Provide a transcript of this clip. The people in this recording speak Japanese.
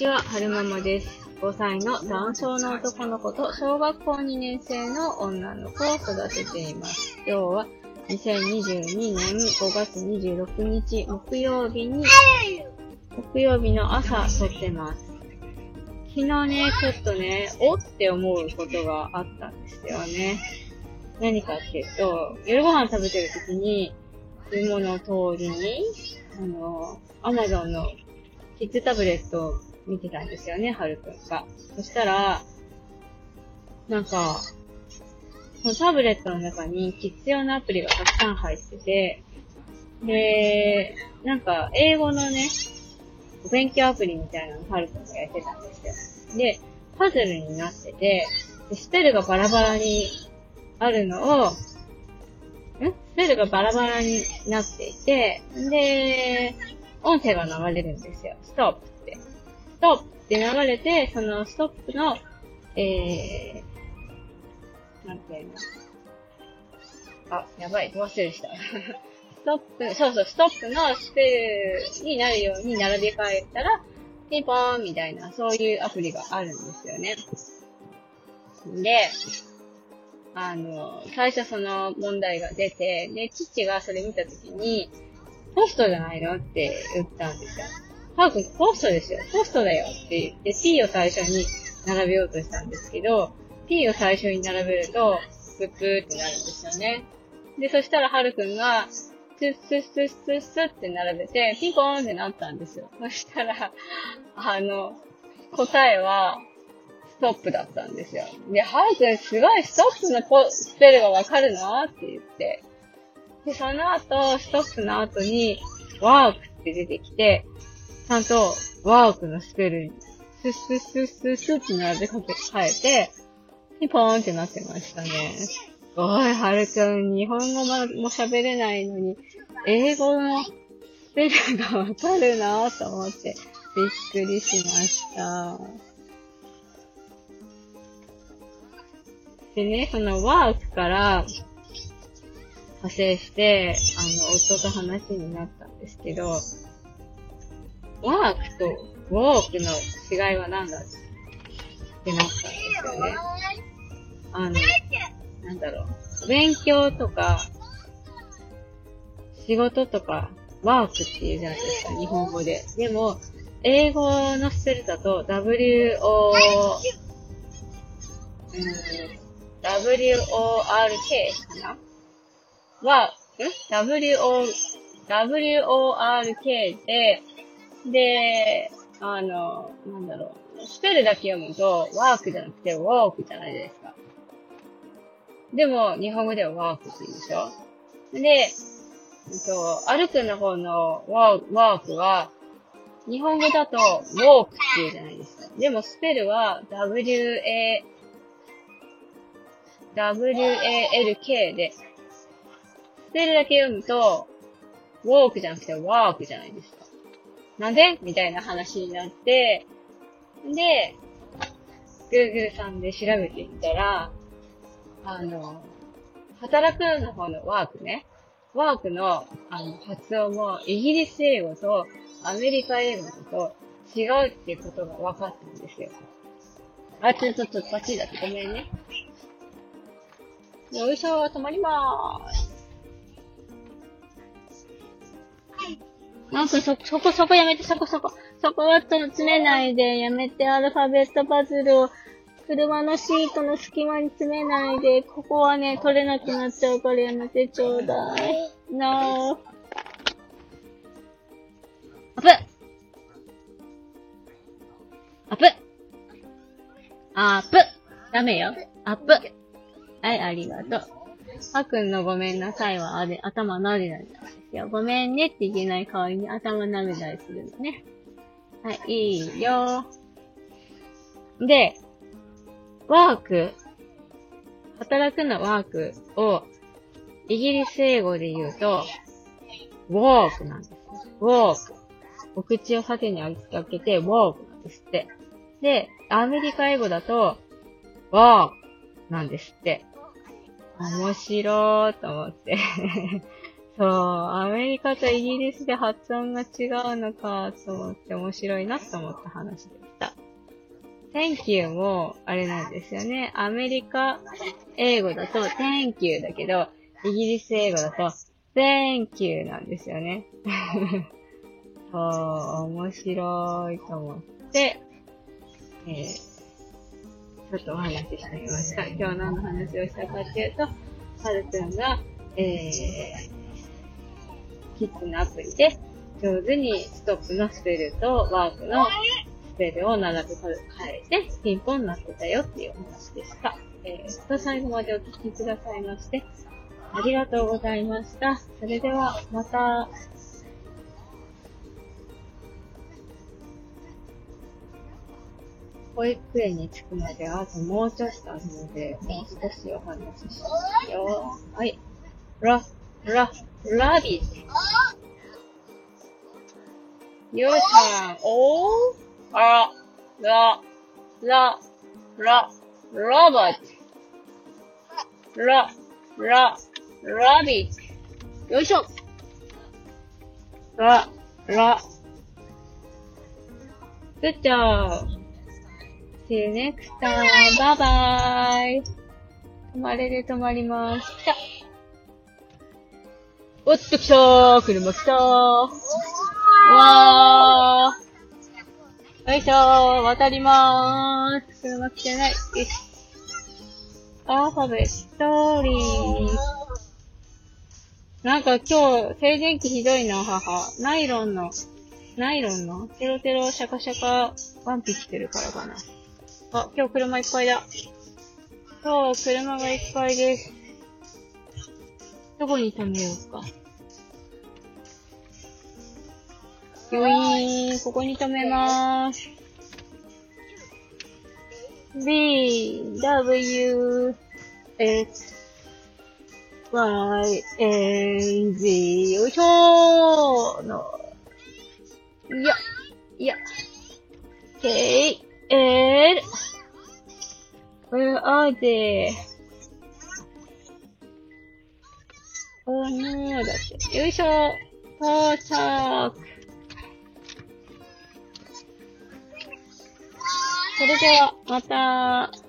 ちは、はるままです。5歳の男性の男の子と小学校2年生の女の子を育てています。今日は2022年5月26日木曜日に、木曜日の朝撮ってます。昨日ね、ちょっとね、おって思うことがあったんですよね。何かっていうと、夜ご飯食べてる時に、いつもの通りに、あの、アマゾンのキッズタブレットを見てたんですよね、はるくんが。そしたら、なんか、そのタブレットの中にキッズ用のアプリがたくさん入ってて、で、なんか、英語のね、お勉強アプリみたいなのをはるくんがやってたんですよ。で、パズルになってて、でスペルがバラバラにあるのを、ん？スペルがバラバラになっていて、で、音声が流れるんですよ。ストップって。ストップって流れて、そのストップの、えー、なんていうの？あ、やばい、ど忘れした。ストップ、そうそう、ストップのスペルになるように並び替えたら、ピンポーンみたいな、そういうアプリがあるんですよね。で、あの、最初その問題が出て、で、父がそれ見たときに、ポストじゃないの？って言ったんですよ。ハーくん、ポストですよ。ポストだよって言って、P を最初に並べようとしたんですけど、P を最初に並べると、プップーってなるんですよね。で、そしたらはるくんが、スッスッスッスッスッって並べて、ピンポーンってなったんですよ。そしたら、あの、答えは、ストップだったんですよ。で、はるくんすごいストップのポスペルがわかるのって言って。で、その後、ストップの後に、ワークって出てきて、ちゃんと、ワークのスペルに、スッスッスッスッスって並べかけ、変えて、ピポーンってなってましたね。おい、はるくん、日本語も喋れないのに、英語のスペルがわかるなと思って、びっくりしました。でね、そのワークから派生して、あの、夫と話になったんですけど、ワークとウォークの違いは何だってなったんですよね。あの、なんだろう。勉強とか、仕事とか、ワークっていうじゃないですか、日本語で。でも、英語のスペルだと、W-O、うん W-O-R-K かな？は、ん ?W-O、W-O-R-K で、で、あの、なんだろう。スペルだけ読むと、ワークじゃなくて、ウォークじゃないですか。でも、日本語ではワークって言うでしょ？で、えっと、歩くの方のワーワークは、日本語だと、ウォークって言うじゃないですか。でも、スペルは、W-A、W-A-L-K で、スペルだけ読むと、ウォークじゃなくてワークじゃないですか。なんで？みたいな話になって、で、Google さんで調べてみたら、あの、働くの方のワークね。ワークのあの発音もイギリス英語とアメリカ英語と違うっていうことが分かったんですよ。あ、ちょっと、ちょっと、バッチだってごめんね。よいしょ、止まりまーす。なんかそ、そこそこやめて、そこそこ。そこはと詰めないで、やめて、アルファベットパズルを、車のシートの隙間に詰めないで、ここはね、取れなくなっちゃうからやめてちょうだい。なー。アップアップアップダメよ。アップはい、ありがとう。あくんのごめんなさいは、あれ、頭撫でないですよ。ごめんねって言えない代わりに頭撫めたりするのね。はい、いいよ。で、ワーク、働くのワークを、イギリス英語で言うと、ウォークなんです。ウォーク。お口を縦に開けて、ウォークなんですって。で、アメリカ英語だと、ワークなんですって。面白ーと思って。そう、アメリカとイギリスで発音が違うのかと思って面白いなと思った話でした。Thank you も、あれなんですよね。アメリカ英語だと Thank you だけど、イギリス英語だと Thank you なんですよね。そう、面白いと思って、えー、ちょっとお話ししてみました。今日何の話をしたかっていうと、はるくんが、えー、キッズのアプリで上手にストップのスペルとワークのスペルを並べ替えてピンポンになってたよっていうお話でした。えー、と最後までお聞きくださいまして、ありがとうございました。それでは、また。保育園に着くまであともうちょっとあるので、もう少しお話ししますよ。はい。ラ、ラ、ラビーット。Your turn. おあ、ら、ら、ら、ロボット。ら、ら、ラビット。よいしょ。ら、ら。Good job. See you next time. Bye bye. 止まれで止まります。来た。おっと来たー車来たーよいしょー渡りまーす車来てない。よし。アルファベットリー。なんか今日、静電気ひどいな、母。ナイロンの、ナイロンの、テロテロシャカシャカ、ワンピ着てるからかな。あ、今日車いっぱいだ。今日、車がいっぱいです。どこに止めようか。よいーん、ここに止めまーす。B, W, X, Y, N, Z, よいしょーの。いや、いや。K, L, where are they? おー、だって。よいしょー到着それでは、また。